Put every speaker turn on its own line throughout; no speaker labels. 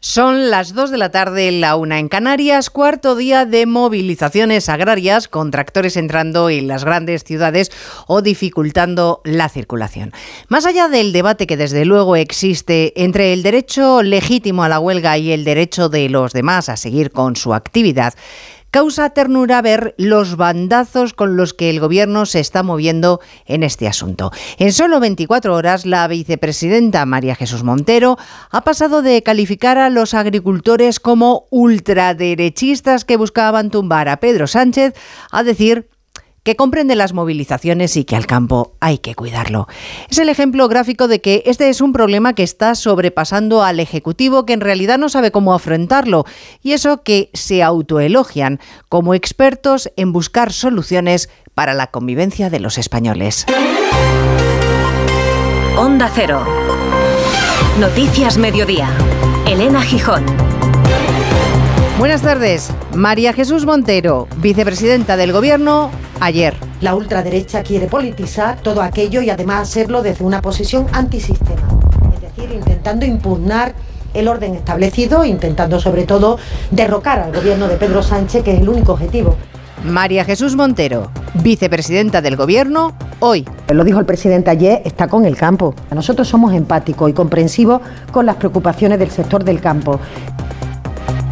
Son las 2 de la tarde, la una en Canarias, cuarto día de movilizaciones agrarias con tractores entrando en las grandes ciudades o dificultando la circulación. Más allá del debate que desde luego existe entre el derecho legítimo a la huelga y el derecho de los demás a seguir con su actividad, Causa ternura ver los bandazos con los que el gobierno se está moviendo en este asunto. En solo 24 horas, la vicepresidenta María Jesús Montero ha pasado de calificar a los agricultores como ultraderechistas que buscaban tumbar a Pedro Sánchez a decir que comprende las movilizaciones y que al campo hay que cuidarlo. Es el ejemplo gráfico de que este es un problema que está sobrepasando al Ejecutivo que en realidad no sabe cómo afrontarlo y eso que se autoelogian como expertos en buscar soluciones para la convivencia de los españoles.
Onda Cero. Noticias Mediodía. Elena Gijón.
Buenas tardes. María Jesús Montero, vicepresidenta del Gobierno, ayer.
La ultraderecha quiere politizar todo aquello y además hacerlo desde una posición antisistema. Es decir, intentando impugnar el orden establecido, intentando sobre todo derrocar al gobierno de Pedro Sánchez, que es el único objetivo.
María Jesús Montero, vicepresidenta del Gobierno, hoy.
Lo dijo el presidente ayer, está con el campo. Nosotros somos empáticos y comprensivos con las preocupaciones del sector del campo.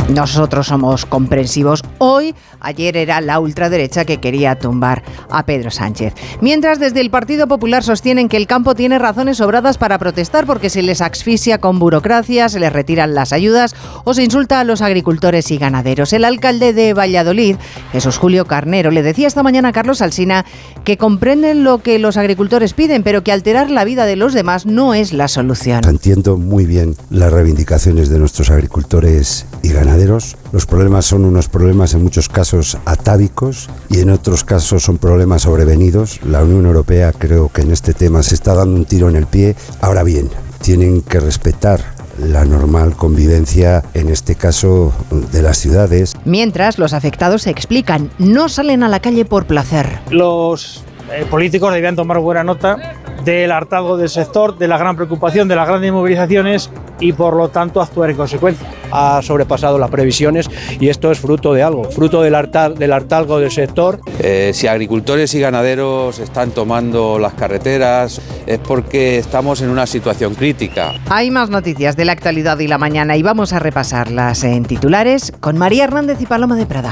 Nosotros somos comprensivos. Hoy, ayer era la ultraderecha que quería tumbar a Pedro Sánchez. Mientras desde el Partido Popular sostienen que el campo tiene razones sobradas para protestar porque se les asfixia con burocracia, se les retiran las ayudas o se insulta a los agricultores y ganaderos. El alcalde de Valladolid, Jesús Julio Carnero, le decía esta mañana a Carlos Alsina que comprenden lo que los agricultores piden, pero que alterar la vida de los demás no es la solución.
Entiendo muy bien las reivindicaciones de nuestros agricultores y ganaderos los problemas son unos problemas en muchos casos atávicos y en otros casos son problemas sobrevenidos. La Unión Europea creo que en este tema se está dando un tiro en el pie. Ahora bien, tienen que respetar la normal convivencia, en este caso, de las ciudades.
Mientras, los afectados se explican, no salen a la calle por placer.
Los eh, políticos debían tomar buena nota del hartazgo del sector, de la gran preocupación, de las grandes movilizaciones y por lo tanto actuar en consecuencia.
Ha sobrepasado las previsiones y esto es fruto de algo, fruto del, del hartazgo del sector.
Eh, si agricultores y ganaderos están tomando las carreteras es porque estamos en una situación crítica.
Hay más noticias de la actualidad y la mañana y vamos a repasarlas en titulares con María Hernández y Paloma de Prada.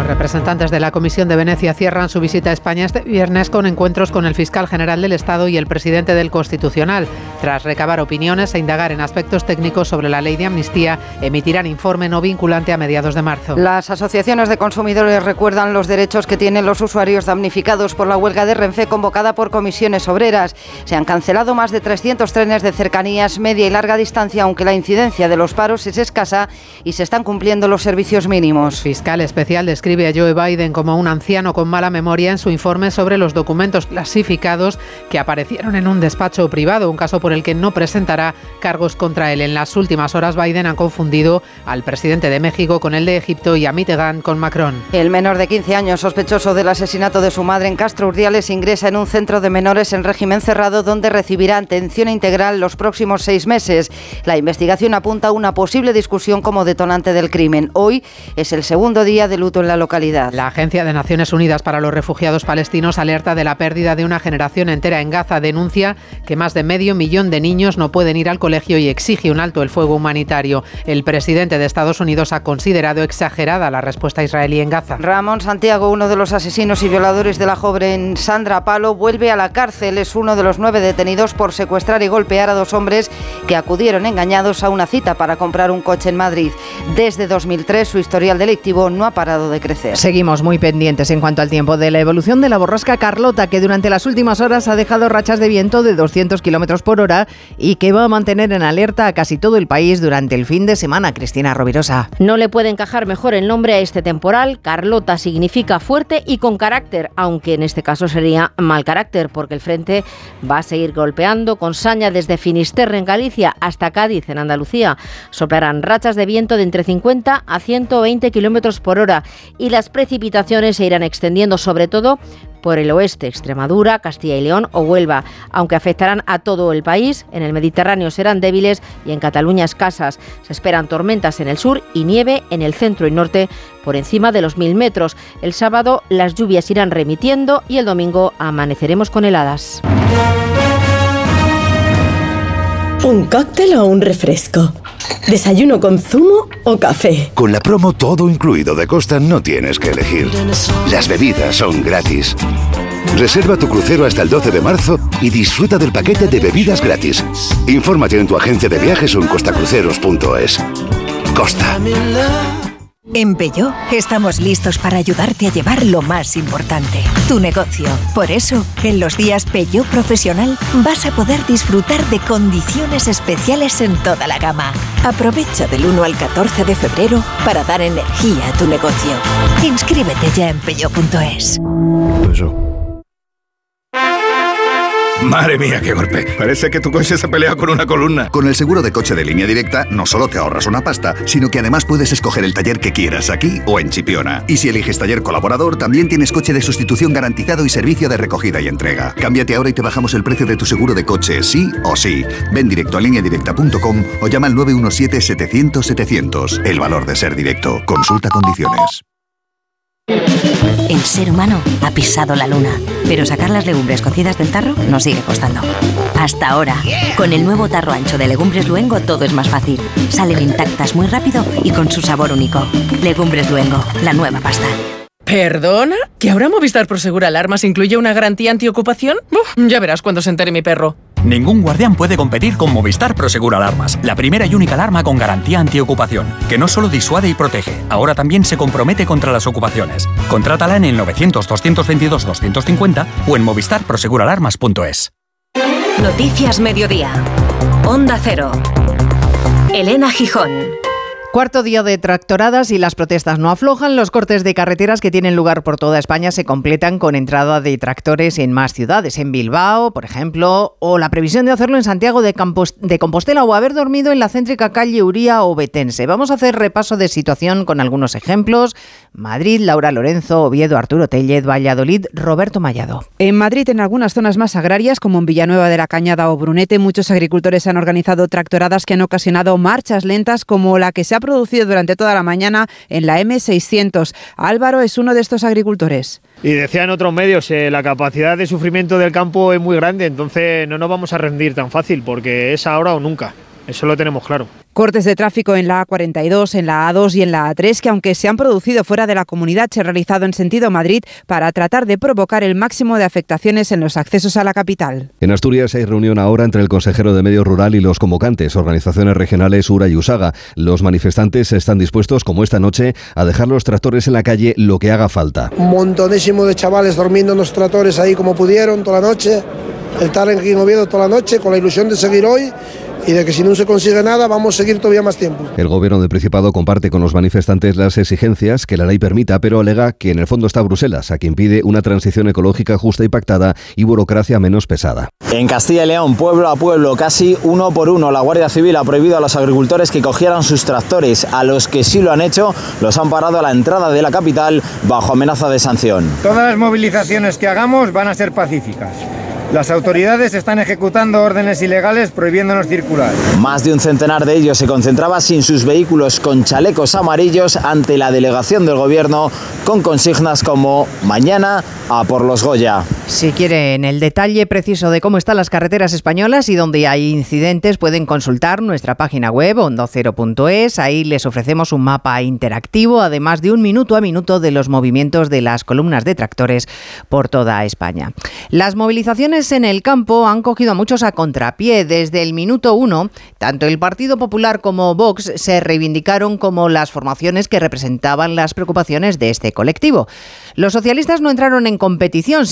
Los representantes de la Comisión de Venecia cierran su visita a España este viernes con encuentros con el fiscal general del Estado y el presidente del Constitucional. Tras recabar opiniones e indagar en aspectos técnicos sobre la ley de amnistía, emitirán informe no vinculante a mediados de marzo.
Las asociaciones de consumidores recuerdan los derechos que tienen los usuarios damnificados por la huelga de Renfe convocada por comisiones obreras. Se han cancelado más de 300 trenes de cercanías media y larga distancia, aunque la incidencia de los paros es escasa y se están cumpliendo los servicios mínimos.
Fiscal especial de describe a Joe Biden como un anciano con mala memoria en su informe sobre los documentos clasificados que aparecieron en un despacho privado, un caso por el que no presentará cargos contra él. En las últimas horas Biden ha confundido al presidente de México con el de Egipto y a Mitterrand con Macron.
El menor de 15 años sospechoso del asesinato de su madre en Castro Urdiales ingresa en un centro de menores en régimen cerrado donde recibirá atención integral los próximos seis meses. La investigación apunta a una posible discusión como detonante del crimen. Hoy es el segundo día de luto en la localidad.
La Agencia de Naciones Unidas para los Refugiados Palestinos alerta de la pérdida de una generación entera en Gaza. Denuncia que más de medio millón de niños no pueden ir al colegio y exige un alto el fuego humanitario. El presidente de Estados Unidos ha considerado exagerada la respuesta israelí en Gaza.
Ramón Santiago, uno de los asesinos y violadores de la joven Sandra Palo, vuelve a la cárcel. Es uno de los nueve detenidos por secuestrar y golpear a dos hombres que acudieron engañados a una cita para comprar un coche en Madrid. Desde 2003 su historial delictivo no ha parado de crecer.
Seguimos muy pendientes en cuanto al tiempo de la evolución de la borrasca Carlota, que durante las últimas horas ha dejado rachas de viento de 200 kilómetros por hora y que va a mantener en alerta a casi todo el país durante el fin de semana. Cristina Rovirosa.
No le puede encajar mejor el nombre a este temporal. Carlota significa fuerte y con carácter, aunque en este caso sería mal carácter, porque el frente va a seguir golpeando con saña desde Finisterre en Galicia hasta Cádiz en Andalucía. Soplarán rachas de viento de entre 50 a 120 kilómetros por hora y las precipitaciones se irán extendiendo sobre todo por el oeste, Extremadura, Castilla y León o Huelva, aunque afectarán a todo el país. En el Mediterráneo serán débiles y en Cataluña escasas. Se esperan tormentas en el sur y nieve en el centro y norte por encima de los mil metros. El sábado las lluvias irán remitiendo y el domingo amaneceremos con heladas.
¿Un cóctel o un refresco? ¿Desayuno con zumo o café?
Con la promo todo incluido de Costa no tienes que elegir. Las bebidas son gratis. Reserva tu crucero hasta el 12 de marzo y disfruta del paquete de bebidas gratis. Infórmate en tu agencia de viajes o en costacruceros.es. Costa.
En Peugeot estamos listos para ayudarte a llevar lo más importante, tu negocio. Por eso, en los días Peugeot Profesional vas a poder disfrutar de condiciones especiales en toda la gama. Aprovecha del 1 al 14 de febrero para dar energía a tu negocio. Inscríbete ya en peugeot.es.
Madre mía, qué golpe. Parece que tu coche se pelea con una columna.
Con el seguro de coche de línea directa, no solo te ahorras una pasta, sino que además puedes escoger el taller que quieras aquí o en Chipiona. Y si eliges taller colaborador, también tienes coche de sustitución garantizado y servicio de recogida y entrega. Cámbiate ahora y te bajamos el precio de tu seguro de coche, sí o sí. Ven directo a lineadirecta.com o llama al 917-700-700. El valor de ser directo. Consulta condiciones.
El ser humano ha pisado la luna, pero sacar las legumbres cocidas del tarro nos sigue costando. Hasta ahora, con el nuevo tarro ancho de Legumbres Luengo todo es más fácil. Salen intactas muy rápido y con su sabor único. Legumbres Luengo, la nueva pasta.
¿Perdona? ¿Que ahora Movistar Prosegur Alarmas incluye una garantía antiocupación? Uf, ya verás cuando se entere mi perro.
Ningún guardián puede competir con Movistar Prosegur Alarmas, la primera y única alarma con garantía antiocupación, que no solo disuade y protege, ahora también se compromete contra las ocupaciones. Contrátala en el 900-222-250 o en movistarproseguralarmas.es.
Noticias Mediodía. Onda Cero. Elena Gijón.
Cuarto día de tractoradas y las protestas no aflojan. Los cortes de carreteras que tienen lugar por toda España se completan con entrada de tractores en más ciudades, en Bilbao, por ejemplo, o la previsión de hacerlo en Santiago de, Compostela o haber dormido en la céntrica calle Uría o Betense. Vamos a hacer repaso de situación con algunos ejemplos. Madrid, Laura Lorenzo, Oviedo, Arturo Tellez, Valladolid, Roberto Mallado.
En Madrid, en algunas zonas más agrarias, como en Villanueva de la Cañada o Brunete, muchos agricultores han organizado tractoradas que han ocasionado marchas lentas como la que se ha producido durante toda la mañana en la M600. Álvaro es uno de estos agricultores.
Y decía en otros medios, eh, la capacidad de sufrimiento del campo es muy grande, entonces no nos vamos a rendir tan fácil porque es ahora o nunca. Eso lo tenemos claro.
Cortes de tráfico en la A42, en la A2 y en la A3 que aunque se han producido fuera de la comunidad se han realizado en sentido Madrid para tratar de provocar el máximo de afectaciones en los accesos a la capital.
En Asturias hay reunión ahora entre el consejero de Medio Rural y los convocantes, organizaciones regionales URA y USAGA. Los manifestantes están dispuestos, como esta noche, a dejar los tractores en la calle lo que haga falta.
Un montonísimo de chavales durmiendo en los tractores ahí como pudieron toda la noche, el estar en Oviedo toda la noche con la ilusión de seguir hoy y de que si no se consigue nada vamos a seguir todavía más tiempo.
El gobierno del Principado comparte con los manifestantes las exigencias que la ley permita, pero alega que en el fondo está Bruselas, a quien pide una transición ecológica justa y pactada y burocracia menos pesada.
En Castilla y León, pueblo a pueblo, casi uno por uno, la Guardia Civil ha prohibido a los agricultores que cogieran sus tractores. A los que sí lo han hecho, los han parado a la entrada de la capital bajo amenaza de sanción.
Todas las movilizaciones que hagamos van a ser pacíficas. Las autoridades están ejecutando órdenes ilegales prohibiéndonos circular.
Más de un centenar de ellos se concentraba sin sus vehículos con chalecos amarillos ante la delegación del gobierno con consignas como mañana a por los Goya.
Si quieren el detalle preciso de cómo están las carreteras españolas y donde hay incidentes, pueden consultar nuestra página web ondocero.es. Ahí les ofrecemos un mapa interactivo, además de un minuto a minuto de los movimientos de las columnas de tractores por toda España. Las movilizaciones en el campo han cogido a muchos a contrapié. Desde el minuto uno, tanto el Partido Popular como Vox se reivindicaron como las formaciones que representaban las preocupaciones de este colectivo. Los socialistas no entraron en competición,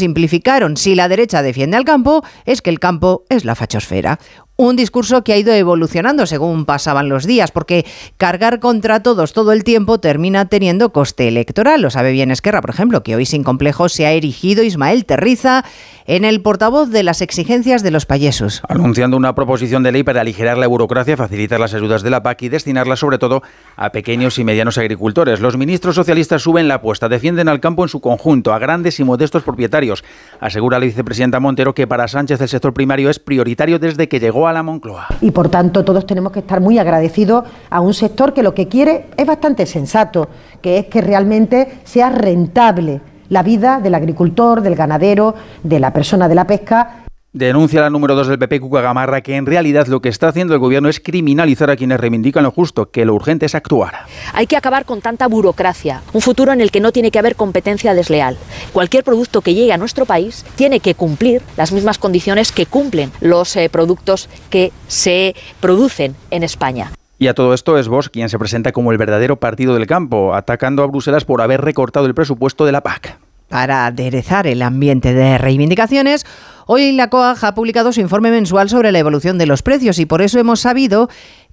Si la derecha defiende al campo, es que el campo es la fachosfera. Un discurso que ha ido evolucionando según pasaban los días, porque cargar contra todos todo el tiempo termina teniendo coste electoral. Lo sabe bien Esquerra, por ejemplo, que hoy sin complejo se ha erigido Ismael Terriza en el portavoz de las exigencias de los payesos.
Anunciando una proposición de ley para aligerar la burocracia, facilitar las ayudas de la PAC y destinarlas sobre todo a pequeños y medianos agricultores. Los ministros socialistas suben la apuesta, defienden al campo en su conjunto, a grandes y modestos propietarios. Asegura la vicepresidenta Montero que para Sánchez el sector primario es prioritario desde que llegó a la Moncloa.
Y por tanto todos tenemos que estar muy agradecidos a un sector que lo que quiere es bastante sensato, que es que realmente sea rentable la vida del agricultor, del ganadero, de la persona de la pesca
Denuncia la número 2 del PP, Cuca Gamarra, que en realidad lo que está haciendo el gobierno es criminalizar a quienes reivindican lo justo, que lo urgente es actuar.
Hay que acabar con tanta burocracia, un futuro en el que no tiene que haber competencia desleal. Cualquier producto que llegue a nuestro país tiene que cumplir las mismas condiciones que cumplen los eh, productos que se producen en España.
Y a todo esto es Vox quien se presenta como el verdadero partido del campo, atacando a Bruselas por haber recortado el presupuesto de la PAC.
Para aderezar el ambiente de reivindicaciones, hoy la COAG ha publicado su informe mensual sobre la evolución de los precios y por eso hemos sabido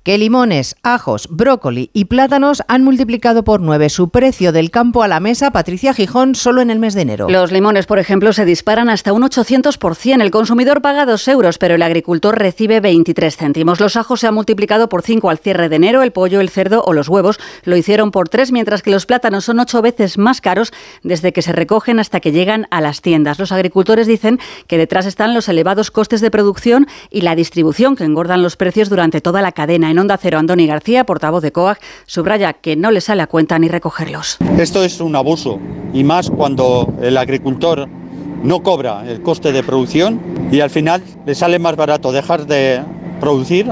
que limones, ajos, brócoli y plátanos han multiplicado por nueve su precio del campo a la mesa, Patricia Gijón, solo en el mes de enero.
Los limones, por ejemplo, se disparan hasta un 800%. El consumidor paga 2 euros, pero el agricultor recibe 23 céntimos. Los ajos se han multiplicado por 5 al cierre de enero. El pollo, el cerdo o los huevos lo hicieron por 3, mientras que los plátanos son 8 veces más caros desde que se recogen hasta que llegan a las tiendas. Los agricultores dicen que detrás están los elevados costes de producción y la distribución que engordan los precios durante toda la cadena. En Onda Cero, Andoni García, portavoz de COAG, subraya que no le sale a cuenta ni recogerlos.
Esto es un abuso y más cuando el agricultor no cobra el coste de producción y al final le sale más barato dejar de producir,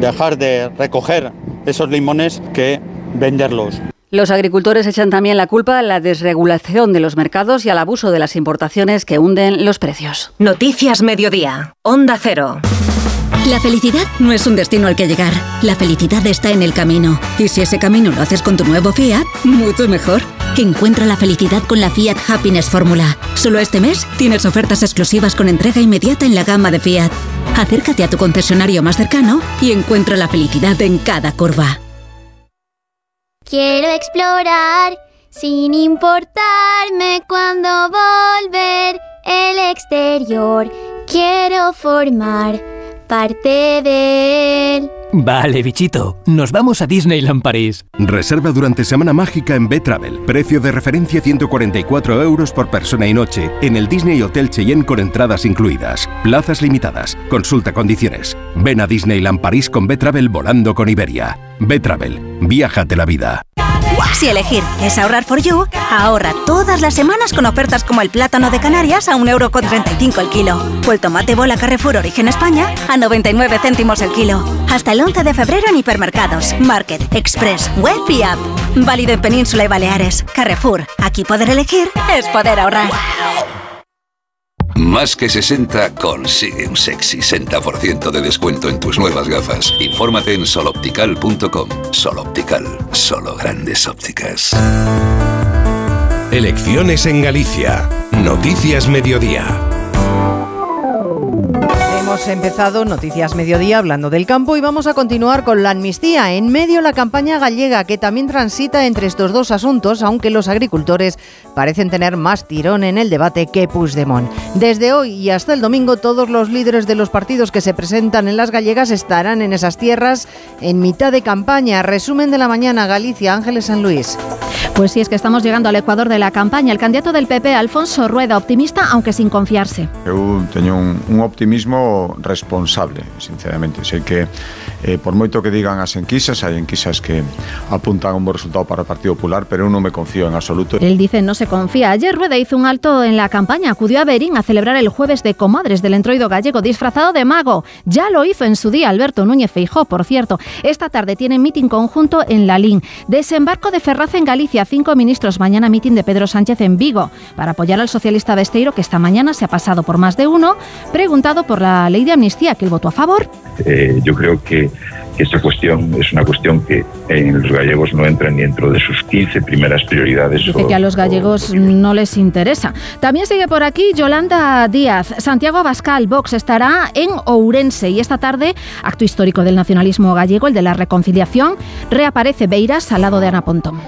dejar de recoger esos limones que venderlos.
Los agricultores echan también la culpa a la desregulación de los mercados y al abuso de las importaciones que hunden los precios.
Noticias Mediodía, Onda Cero.
La felicidad no es un destino al que llegar, la felicidad está en el camino. Y si ese camino lo haces con tu nuevo Fiat, mucho mejor. Encuentra la felicidad con la Fiat Happiness Fórmula. Solo este mes tienes ofertas exclusivas con entrega inmediata en la gama de Fiat. Acércate a tu concesionario más cercano y encuentra la felicidad en cada curva.
Quiero explorar sin importarme cuando volver el exterior. Quiero formar parte de él.
Vale, bichito, nos vamos a Disneyland París.
Reserva durante Semana Mágica en B-Travel. Precio de referencia 144 euros por persona y noche en el Disney Hotel Cheyenne con entradas incluidas. Plazas limitadas. Consulta condiciones. Ven a Disneyland París con B-Travel volando con Iberia. B-Travel. Viájate la vida.
Si elegir es ahorrar for you, ahorra todas las semanas con ofertas como el plátano de Canarias a 1,35€ el kilo o el tomate bola Carrefour Origen España a 99 céntimos el kilo. Hasta el 11 de febrero en hipermercados, Market, Express, Web y App. Válido en Península y Baleares. Carrefour, aquí poder elegir es poder ahorrar.
Más que 60 consigue un sexy 60% de descuento en tus nuevas gafas. Infórmate en soloptical.com. Soloptical, solo grandes ópticas.
Elecciones en Galicia. Noticias Mediodía.
Hemos empezado Noticias Mediodía hablando del campo y vamos a continuar con la amnistía. En medio la campaña gallega que también transita entre estos dos asuntos, aunque los agricultores parecen tener más tirón en el debate que Puigdemont. Desde hoy y hasta el domingo todos los líderes de los partidos que se presentan en las gallegas estarán en esas tierras en mitad de campaña. Resumen de la mañana Galicia, Ángeles San Luis.
Pues sí, es que estamos llegando al Ecuador de la campaña. El candidato del PP, Alfonso Rueda, optimista, aunque sin confiarse.
Un, un optimismo responsable, sinceramente. Sei que eh, por moito que digan as enquisas, hai enquisas que apuntan a un bo resultado para o Partido Popular, pero eu non me confío en absoluto.
Él dice no se confía. Ayer Rueda hizo un alto en la campaña. Acudió a Berín a celebrar el jueves de comadres del entroido gallego disfrazado de mago. Ya lo hizo en su día Alberto Núñez Feijó, por cierto. Esta tarde tiene mitin conjunto en Lalín. Desembarco de Ferraz en Galicia. cinco ministros. Mañana mitin de Pedro Sánchez en Vigo para apoyar al socialista Besteiro, que esta mañana se ha pasado por más de uno, preguntado por la ley de amnistía, que él votó a favor.
Eh, yo creo que esta cuestión es una cuestión que en los gallegos no entra ni dentro de sus 15 primeras prioridades.
Dice que a los gallegos no les interesa. También sigue por aquí Yolanda Díaz. Santiago Abascal, Vox, estará en Ourense y esta tarde, acto histórico del nacionalismo gallego, el de la reconciliación, reaparece Beiras al lado de Ana Pontón.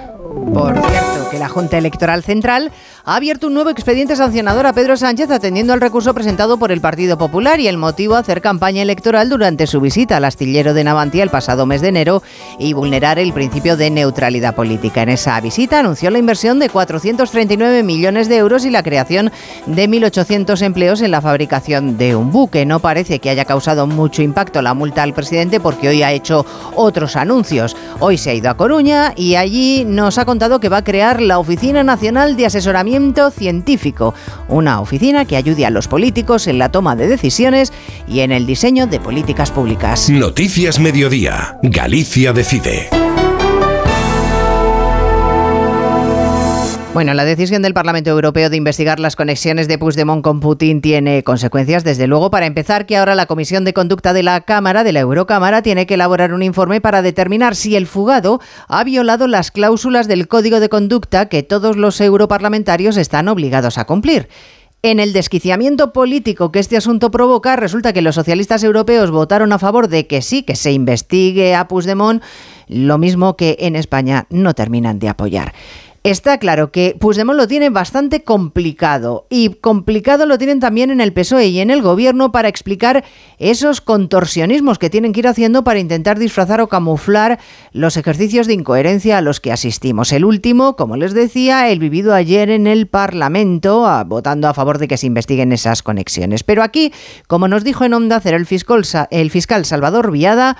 Por cierto, que la Junta Electoral Central ha abierto un nuevo expediente sancionador a Pedro Sánchez atendiendo al recurso presentado por el Partido Popular y el motivo hacer campaña electoral durante su visita al astillero de Navantia el pasado mes de enero y vulnerar el principio de neutralidad política. En esa visita anunció la inversión de 439 millones de euros y la creación de 1.800 empleos en la fabricación de un buque. No parece que haya causado mucho impacto la multa al presidente porque hoy ha hecho otros anuncios. Hoy se ha ido a Coruña y allí nos ha contado que va a crear la Oficina Nacional de Asesoramiento Científico, una oficina que ayude a los políticos en la toma de decisiones y en el diseño de políticas públicas.
Noticias Mediodía. Galicia decide.
Bueno, la decisión del Parlamento Europeo de investigar las conexiones de Puigdemont con Putin tiene consecuencias, desde luego, para empezar, que ahora la Comisión de Conducta de la Cámara, de la Eurocámara, tiene que elaborar un informe para determinar si el fugado ha violado las cláusulas del Código de Conducta que todos los europarlamentarios están obligados a cumplir. En el desquiciamiento político que este asunto provoca, resulta que los socialistas europeos votaron a favor de que sí, que se investigue a Puigdemont, lo mismo que en España no terminan de apoyar. Está claro que Puigdemont lo tiene bastante complicado y complicado lo tienen también en el PSOE y en el gobierno para explicar esos contorsionismos que tienen que ir haciendo para intentar disfrazar o camuflar los ejercicios de incoherencia a los que asistimos. El último, como les decía, el vivido ayer en el Parlamento, votando a favor de que se investiguen esas conexiones. Pero aquí, como nos dijo en Onda Cero el fiscal, el fiscal Salvador Viada,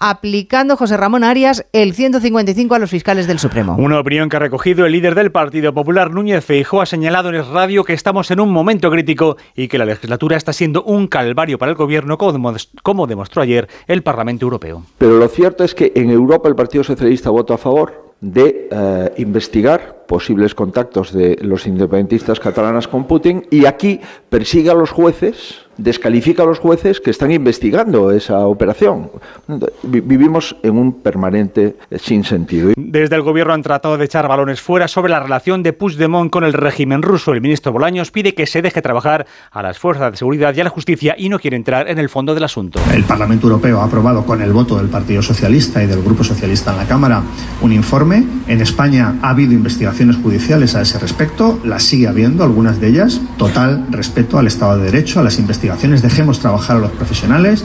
aplicando José Ramón Arias el 155 a los fiscales del Supremo.
Una opinión que ha recogido el líder del Partido Popular, Núñez Feijóo, ha señalado en el radio que estamos en un momento crítico y que la legislatura está siendo un calvario para el gobierno, como demostró ayer el Parlamento Europeo.
Pero lo cierto es que en Europa el Partido Socialista votó a favor de eh, investigar posibles contactos de los independentistas catalanas con Putin y aquí persigue a los jueces descalifica a los jueces que están investigando esa operación. Vivimos en un permanente sinsentido.
Desde el gobierno han tratado de echar balones fuera sobre la relación de Puigdemont con el régimen ruso. El ministro Bolaños pide que se deje trabajar a las fuerzas de seguridad y a la justicia y no quiere entrar en el fondo del asunto.
El Parlamento Europeo ha aprobado con el voto del Partido Socialista y del Grupo Socialista en la Cámara un informe. En España ha habido investigaciones judiciales a ese respecto, las sigue habiendo, algunas de ellas. Total respeto al Estado de Derecho, a las investigaciones dejemos trabajar a los profesionales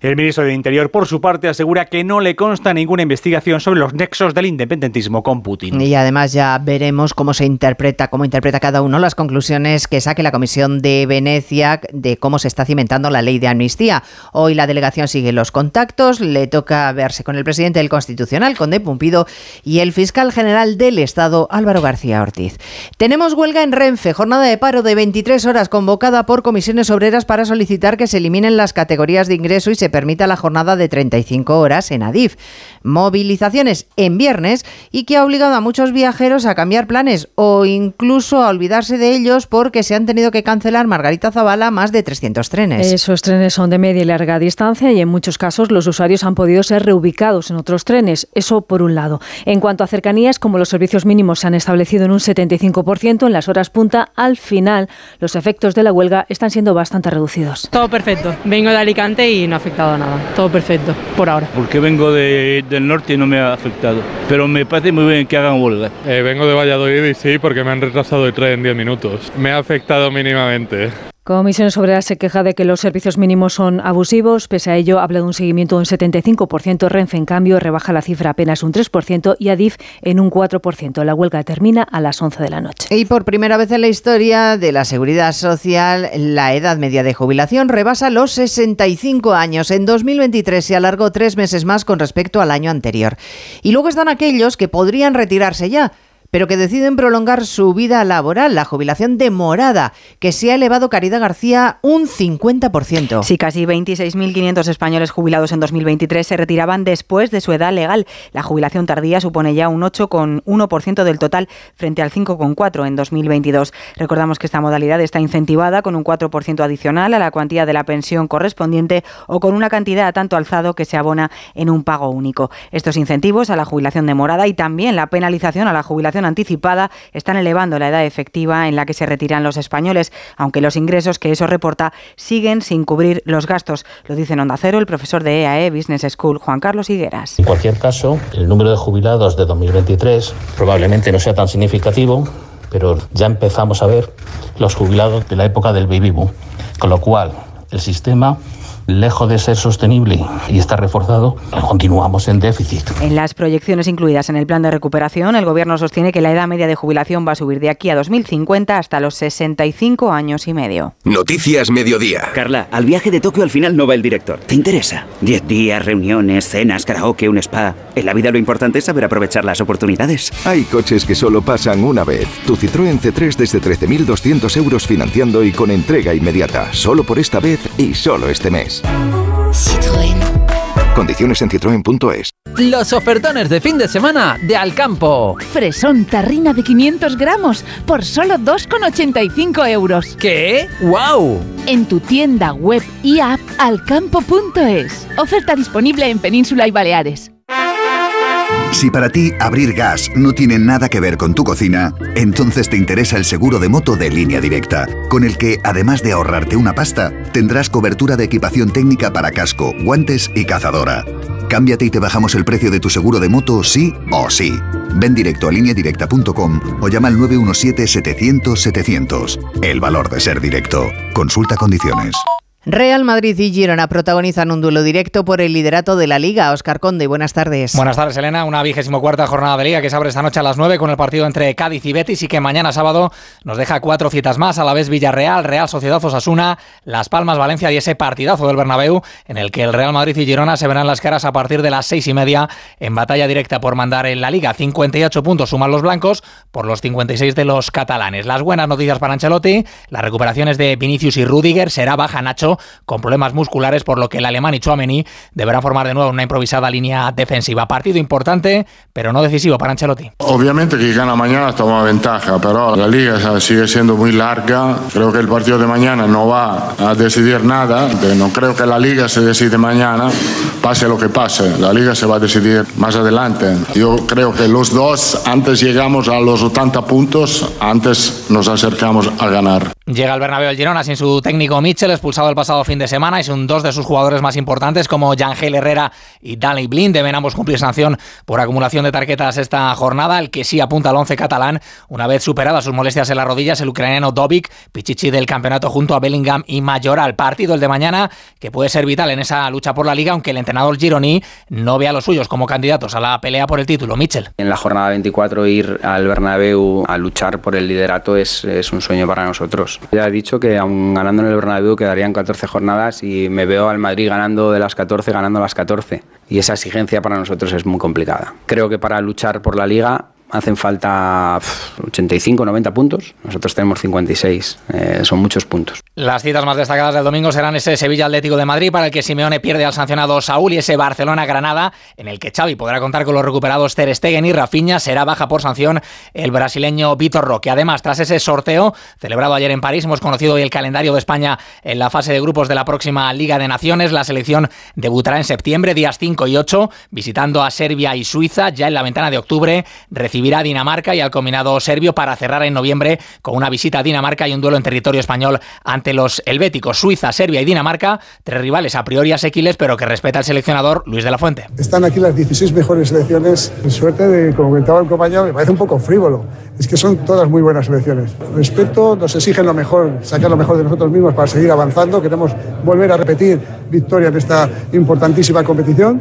el ministro de Interior, por su parte, asegura que no le consta ninguna investigación sobre los nexos del independentismo con Putin.
Y además ya veremos cómo se interpreta, cómo interpreta cada uno las conclusiones que saque la Comisión de Venecia de cómo se está cimentando la ley de amnistía. Hoy la delegación sigue los contactos, le toca verse con el presidente del Constitucional, Conde Pumpido, y el fiscal general del Estado, Álvaro García Ortiz. Tenemos huelga en Renfe, jornada de paro de 23 horas convocada por comisiones obreras para solicitar que se eliminen las categorías de ingreso y se permita la jornada de 35 horas en Adif. Movilizaciones en viernes y que ha obligado a muchos viajeros a cambiar planes o incluso a olvidarse de ellos porque se han tenido que cancelar Margarita Zavala más de 300 trenes.
Esos trenes son de media y larga distancia y en muchos casos los usuarios han podido ser reubicados en otros trenes. Eso por un lado. En cuanto a cercanías, como los servicios mínimos se han establecido en un 75% en las horas punta, al final los efectos de la huelga están siendo bastante reducidos.
Todo perfecto. Vengo de Alicante y no afecta nada. Todo perfecto, por ahora.
Porque vengo de, del norte y no me ha afectado. Pero me parece muy bien que hagan huelga.
Eh, vengo de Valladolid y sí, porque me han retrasado el tren en 10 minutos. Me ha afectado mínimamente.
Comisiones Obreras se queja de que los servicios mínimos son abusivos. Pese a ello, habla de un seguimiento de un 75%. Renfe, en cambio, rebaja la cifra apenas un 3% y Adif en un 4%. La huelga termina a las 11 de la noche.
Y por primera vez en la historia de la seguridad social, la edad media de jubilación rebasa los 65 años. En 2023 se alargó tres meses más con respecto al año anterior. Y luego están aquellos que podrían retirarse ya pero que deciden prolongar su vida laboral, la jubilación demorada, que se ha elevado Caridad García un 50%.
Sí, casi 26.500 españoles jubilados en 2023 se retiraban después de su edad legal. La jubilación tardía supone ya un 8,1% del total frente al 5,4% en 2022. Recordamos que esta modalidad está incentivada con un 4% adicional a la cuantía de la pensión correspondiente o con una cantidad tanto alzado que se abona en un pago único. Estos incentivos a la jubilación demorada y también la penalización a la jubilación anticipada están elevando la edad efectiva en la que se retiran los españoles, aunque los ingresos que eso reporta siguen sin cubrir los gastos. Lo dice en Onda Cero el profesor de EAE Business School, Juan Carlos Higueras.
En cualquier caso, el número de jubilados de 2023 probablemente no sea tan significativo, pero ya empezamos a ver los jubilados de la época del baby boom, con lo cual el sistema lejos de ser sostenible y está reforzado, continuamos en déficit.
En las proyecciones incluidas en el plan de recuperación, el Gobierno sostiene que la edad media de jubilación va a subir de aquí a 2050 hasta los 65 años y medio.
Noticias Mediodía.
Carla, al viaje de Tokio al final no va el director. ¿Te interesa? Diez días, reuniones, cenas, karaoke, un spa. En la vida lo importante es saber aprovechar las oportunidades.
Hay coches que solo pasan una vez. Tu Citroën C3 desde 13.200 euros financiando y con entrega inmediata. Solo por esta vez y solo este mes.
Citroën.
Condiciones en citroen.es.
Los ofertones de fin de semana de Alcampo.
Fresón tarrina de 500 gramos por solo 2,85 euros.
¿Qué? ¡Wow!
En tu tienda web y app alcampo.es. Oferta disponible en Península y Baleares.
Si para ti abrir gas no tiene nada que ver con tu cocina, entonces te interesa el seguro de moto de línea directa, con el que, además de ahorrarte una pasta, tendrás cobertura de equipación técnica para casco, guantes y cazadora. Cámbiate y te bajamos el precio de tu seguro de moto sí o sí. Ven directo a lineadirecta.com o llama al 917-700-700. El valor de ser directo. Consulta condiciones.
Real Madrid y Girona protagonizan un duelo directo por el liderato de la Liga. Oscar Conde, buenas tardes.
Buenas tardes, Elena. Una vigésimo cuarta jornada de Liga que se abre esta noche a las 9 con el partido entre Cádiz y Betis y que mañana sábado nos deja cuatro citas más, a la vez Villarreal, Real Sociedad Osasuna, Las Palmas, Valencia y ese partidazo del Bernabéu en el que el Real Madrid y Girona se verán las caras a partir de las seis y media en batalla directa por mandar en la Liga. 58 puntos suman los blancos por los 56 de los catalanes. Las buenas noticias para Ancelotti, las recuperaciones de Vinicius y Rudiger, será baja Nacho con problemas musculares, por lo que el alemán y Chouameni deberán formar de nuevo una improvisada línea defensiva. Partido importante, pero no decisivo para Ancelotti.
Obviamente que gana mañana toma ventaja, pero la liga sigue siendo muy larga. Creo que el partido de mañana no va a decidir nada. No creo que la liga se decide mañana, pase lo que pase. La liga se va a decidir más adelante. Yo creo que los dos, antes llegamos a los 80 puntos, antes nos acercamos a ganar.
Llega el Bernabéu el Girona sin su técnico Mitchell, expulsado el pasado fin de semana, y son dos de sus jugadores más importantes como Yangel Herrera y Danny Blind. Deben ambos cumplir sanción por acumulación de tarjetas esta jornada. El que sí apunta al once catalán, una vez superadas sus molestias en las rodillas, el ucraniano Dovic, pichichi del campeonato junto a Bellingham y Mayoral. Partido el de mañana que puede ser vital en esa lucha por la liga, aunque el entrenador Gironi no ve a los suyos como candidatos a la pelea por el título. Mitchell.
En la jornada 24 ir al Bernabéu a luchar por el liderato es, es un sueño para nosotros. Ya he dicho que aún ganando en el Bernabéu quedarían 14 jornadas y me veo al Madrid ganando de las 14, ganando las 14. Y esa exigencia para nosotros es muy complicada. Creo que para luchar por la liga hacen falta 85, 90 puntos. Nosotros tenemos 56. Eh, son muchos puntos.
Las citas más destacadas del domingo serán ese Sevilla Atlético de Madrid, para el que Simeone pierde al sancionado Saúl, y ese Barcelona Granada, en el que Xavi podrá contar con los recuperados Ter Stegen y Rafinha. Será baja por sanción el brasileño Vitor Roque. Además, tras ese sorteo celebrado ayer en París, hemos conocido hoy el calendario de España en la fase de grupos de la próxima Liga de Naciones. La selección debutará en septiembre, días 5 y 8, visitando a Serbia y Suiza. Ya en la ventana de octubre recibirá a Dinamarca y al combinado serbio para cerrar en noviembre con una visita a Dinamarca y un duelo en territorio español ante los helvéticos Suiza, Serbia y Dinamarca, tres rivales a priori asequibles, pero que respeta el seleccionador Luis de la Fuente.
Están aquí las 16 mejores selecciones. Suerte de, como comentaba el compañero, me parece un poco frívolo. Es que son todas muy buenas selecciones. Respeto, nos exigen lo mejor, sacar lo mejor de nosotros mismos para seguir avanzando. Queremos volver a repetir victoria en esta importantísima competición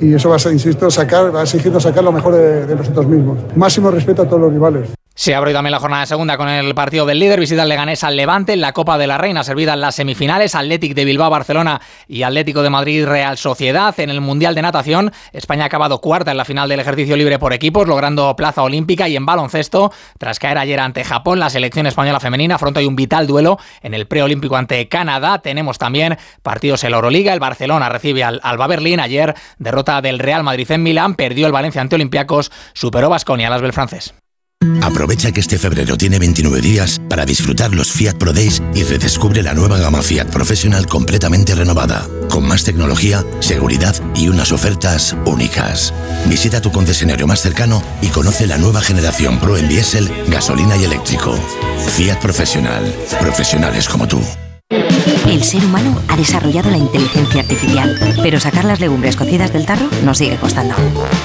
y eso va a insisto, sacar, va a exigirnos sacar lo mejor de, de nosotros mismos. Máximo respeto a todos los rivales.
Se abre también la jornada segunda con el partido del líder, visita el Leganés al Levante la Copa de la Reina, servida en las semifinales, Atlético de Bilbao, Barcelona y Atlético de Madrid, Real Sociedad. En el Mundial de Natación, España ha acabado cuarta en la final del ejercicio libre por equipos, logrando plaza olímpica y en baloncesto, tras caer ayer ante Japón, la selección española femenina afronta un vital duelo en el preolímpico ante Canadá. Tenemos también partidos en la Euroliga, el Barcelona recibe al Alba Berlín, ayer derrota del Real Madrid en Milán, perdió el Valencia ante Olympiacos, superó Basconia las francés.
Aprovecha que este febrero tiene 29 días para disfrutar los Fiat Pro Days y redescubre la nueva gama Fiat Professional completamente renovada, con más tecnología, seguridad y unas ofertas únicas. Visita tu concesionario más cercano y conoce la nueva generación Pro en diésel, gasolina y eléctrico. Fiat Professional. Profesionales como tú.
El ser humano ha desarrollado la inteligencia artificial, pero sacar las legumbres cocidas del tarro nos sigue costando.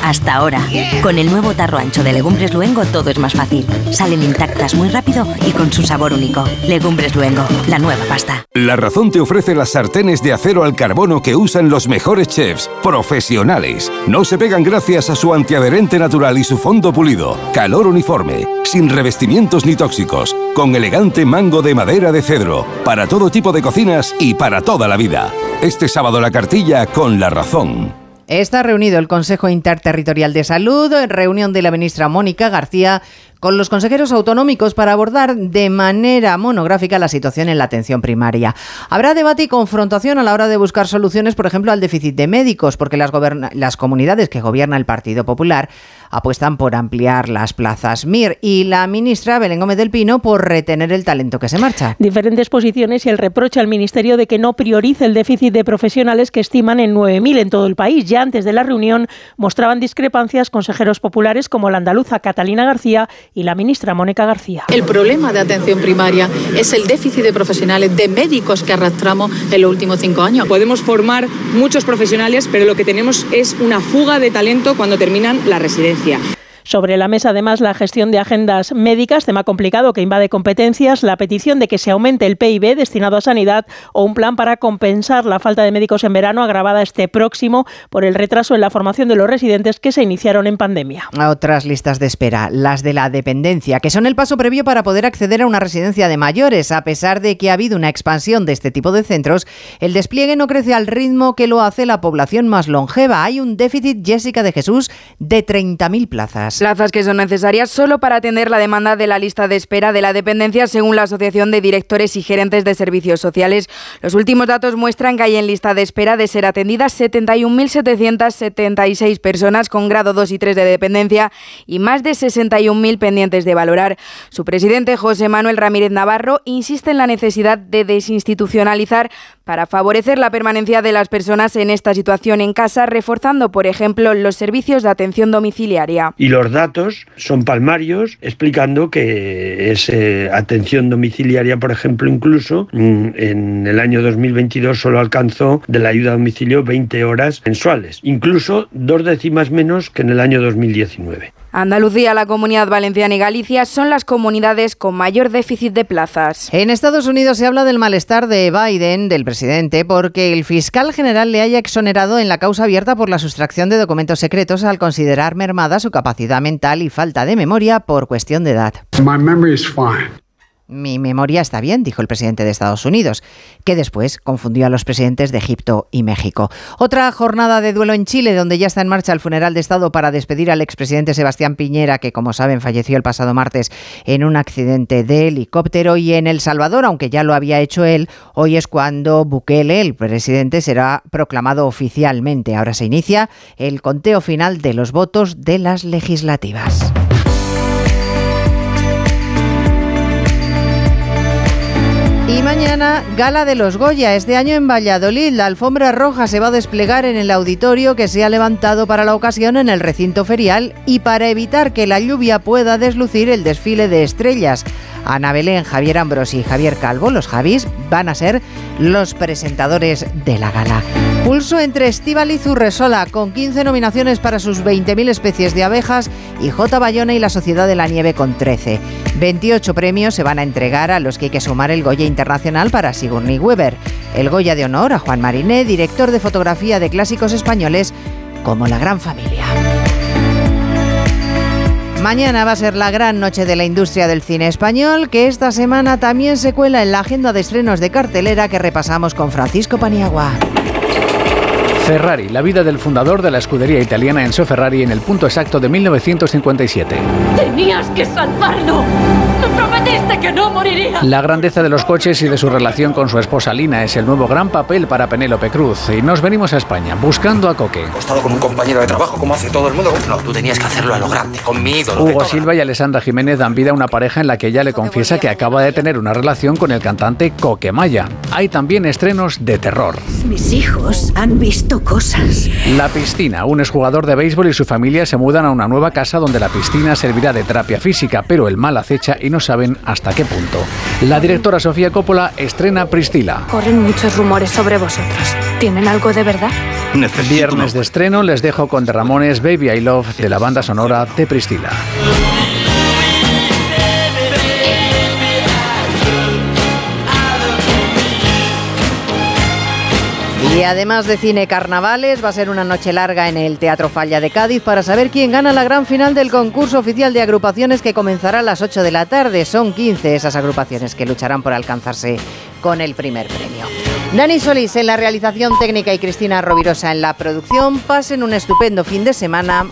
Hasta ahora, con el nuevo tarro ancho de Legumbres Luengo todo es más fácil. Salen intactas muy rápido y con su sabor único. Legumbres Luengo, la nueva pasta.
La razón te ofrece las sartenes de acero al carbono que usan los mejores chefs, profesionales. No se pegan gracias a su antiadherente natural y su fondo pulido. Calor uniforme, sin revestimientos ni tóxicos, con elegante mango de madera de cedro, para todo tipo de cocinas y para toda la vida. Este sábado la cartilla con la razón.
Está reunido el Consejo Interterritorial de Salud, reunión de la ministra Mónica García con los consejeros autonómicos para abordar de manera monográfica la situación en la atención primaria. Habrá debate y confrontación a la hora de buscar soluciones, por ejemplo, al déficit de médicos, porque las, las comunidades que gobierna el Partido Popular apuestan por ampliar las plazas MIR y la ministra Belén Gómez del Pino por retener el talento que se marcha.
Diferentes posiciones y el reproche al Ministerio de que no priorice el déficit de profesionales que estiman en 9.000 en todo el país. Ya antes de la reunión mostraban discrepancias consejeros populares como la andaluza Catalina García y la ministra Mónica García.
El problema de atención primaria es el déficit de profesionales, de médicos que arrastramos en los últimos cinco años.
Podemos formar muchos profesionales, pero lo que tenemos es una fuga de talento cuando terminan la residencia. Yeah.
Sobre la mesa, además, la gestión de agendas médicas, tema complicado que invade competencias, la petición de que se aumente el PIB destinado a sanidad o un plan para compensar la falta de médicos en verano agravada este próximo por el retraso en la formación de los residentes que se iniciaron en pandemia.
Otras listas de espera, las de la dependencia, que son el paso previo para poder acceder a una residencia de mayores. A pesar de que ha habido una expansión de este tipo de centros, el despliegue no crece al ritmo que lo hace la población más longeva. Hay un déficit, Jessica de Jesús, de 30.000 plazas.
Plazas que son necesarias solo para atender la demanda de la lista de espera de la dependencia, según la Asociación de Directores y Gerentes de Servicios Sociales. Los últimos datos muestran que hay en lista de espera de ser atendidas 71.776 personas con grado 2 y 3 de dependencia y más de 61.000 pendientes de valorar. Su presidente, José Manuel Ramírez Navarro, insiste en la necesidad de desinstitucionalizar para favorecer la permanencia de las personas en esta situación en casa, reforzando, por ejemplo, los servicios de atención domiciliaria.
Y los datos son palmarios, explicando que es atención domiciliaria, por ejemplo, incluso mm, en el año 2022 solo alcanzó de la ayuda a domicilio 20 horas mensuales, incluso dos décimas menos que en el año 2019.
Andalucía, la Comunidad Valenciana y Galicia son las comunidades con mayor déficit de plazas.
En Estados Unidos se habla del malestar de Biden, del presidente, porque el fiscal general le haya exonerado en la causa abierta por la sustracción de documentos secretos al considerar mermada su capacidad mental y falta de memoria por cuestión de edad. Mi memoria está bien, dijo el presidente de Estados Unidos, que después confundió a los presidentes de Egipto y México. Otra jornada de duelo en Chile, donde ya está en marcha el funeral de Estado para despedir al expresidente Sebastián Piñera, que como saben falleció el pasado martes en un accidente de helicóptero, y en El Salvador, aunque ya lo había hecho él, hoy es cuando Bukele, el presidente, será proclamado oficialmente. Ahora se inicia el conteo final de los votos de las legislativas. Mañana, Gala de los Goya. Este año en Valladolid, la alfombra roja se va a desplegar en el auditorio que se ha levantado para la ocasión en el recinto ferial y para evitar que la lluvia pueda deslucir el desfile de estrellas. Ana Belén, Javier Ambrosi y Javier Calvo, los Javis, van a ser los presentadores de la gala. Pulso entre y Urresola, con 15 nominaciones para sus 20.000 especies de abejas, y J. Bayona y la Sociedad de la Nieve con 13. 28 premios se van a entregar a los que hay que sumar el Goya Internacional para Sigourney Weber, el Goya de Honor a Juan Mariné, director de fotografía de clásicos españoles como La Gran Familia. Mañana va a ser la gran noche de la industria del cine español, que esta semana también se cuela en la agenda de estrenos de cartelera que repasamos con Francisco Paniagua.
Ferrari, la vida del fundador de la escudería italiana Enzo Ferrari en el punto exacto de 1957.
Tenías que salvarlo. Me prometiste que no moriría.
La grandeza de los coches y de su relación con su esposa Lina es el nuevo gran papel para Penélope Cruz. Y nos venimos a España, buscando a Coque.
He estado con un compañero de trabajo, como hace todo el mundo. No, tú tenías que hacerlo a lo grande, con mi ídolo.
Hugo Silva y Alessandra Jiménez dan vida a una pareja en la que ella le confiesa que acaba de tener una relación con el cantante Coque Maya. Hay también estrenos de terror.
Mis hijos han visto cosas.
La piscina. Un exjugador de béisbol y su familia se mudan a una nueva casa donde la piscina servirá de terapia física, pero el mal acecha y no saben hasta qué punto. La directora Sofía Coppola estrena Priscila.
Corren muchos rumores sobre vosotros. ¿Tienen algo de verdad?
Viernes de estreno les dejo con The Ramones Baby I Love de la banda sonora de Priscila.
Y además de cine carnavales, va a ser una noche larga en el Teatro Falla de Cádiz para saber quién gana la gran final del concurso oficial de agrupaciones que comenzará a las 8 de la tarde. Son 15 esas agrupaciones que lucharán por alcanzarse con el primer premio. Dani Solís en la realización técnica y Cristina Rovirosa en la producción. Pasen un estupendo fin de semana.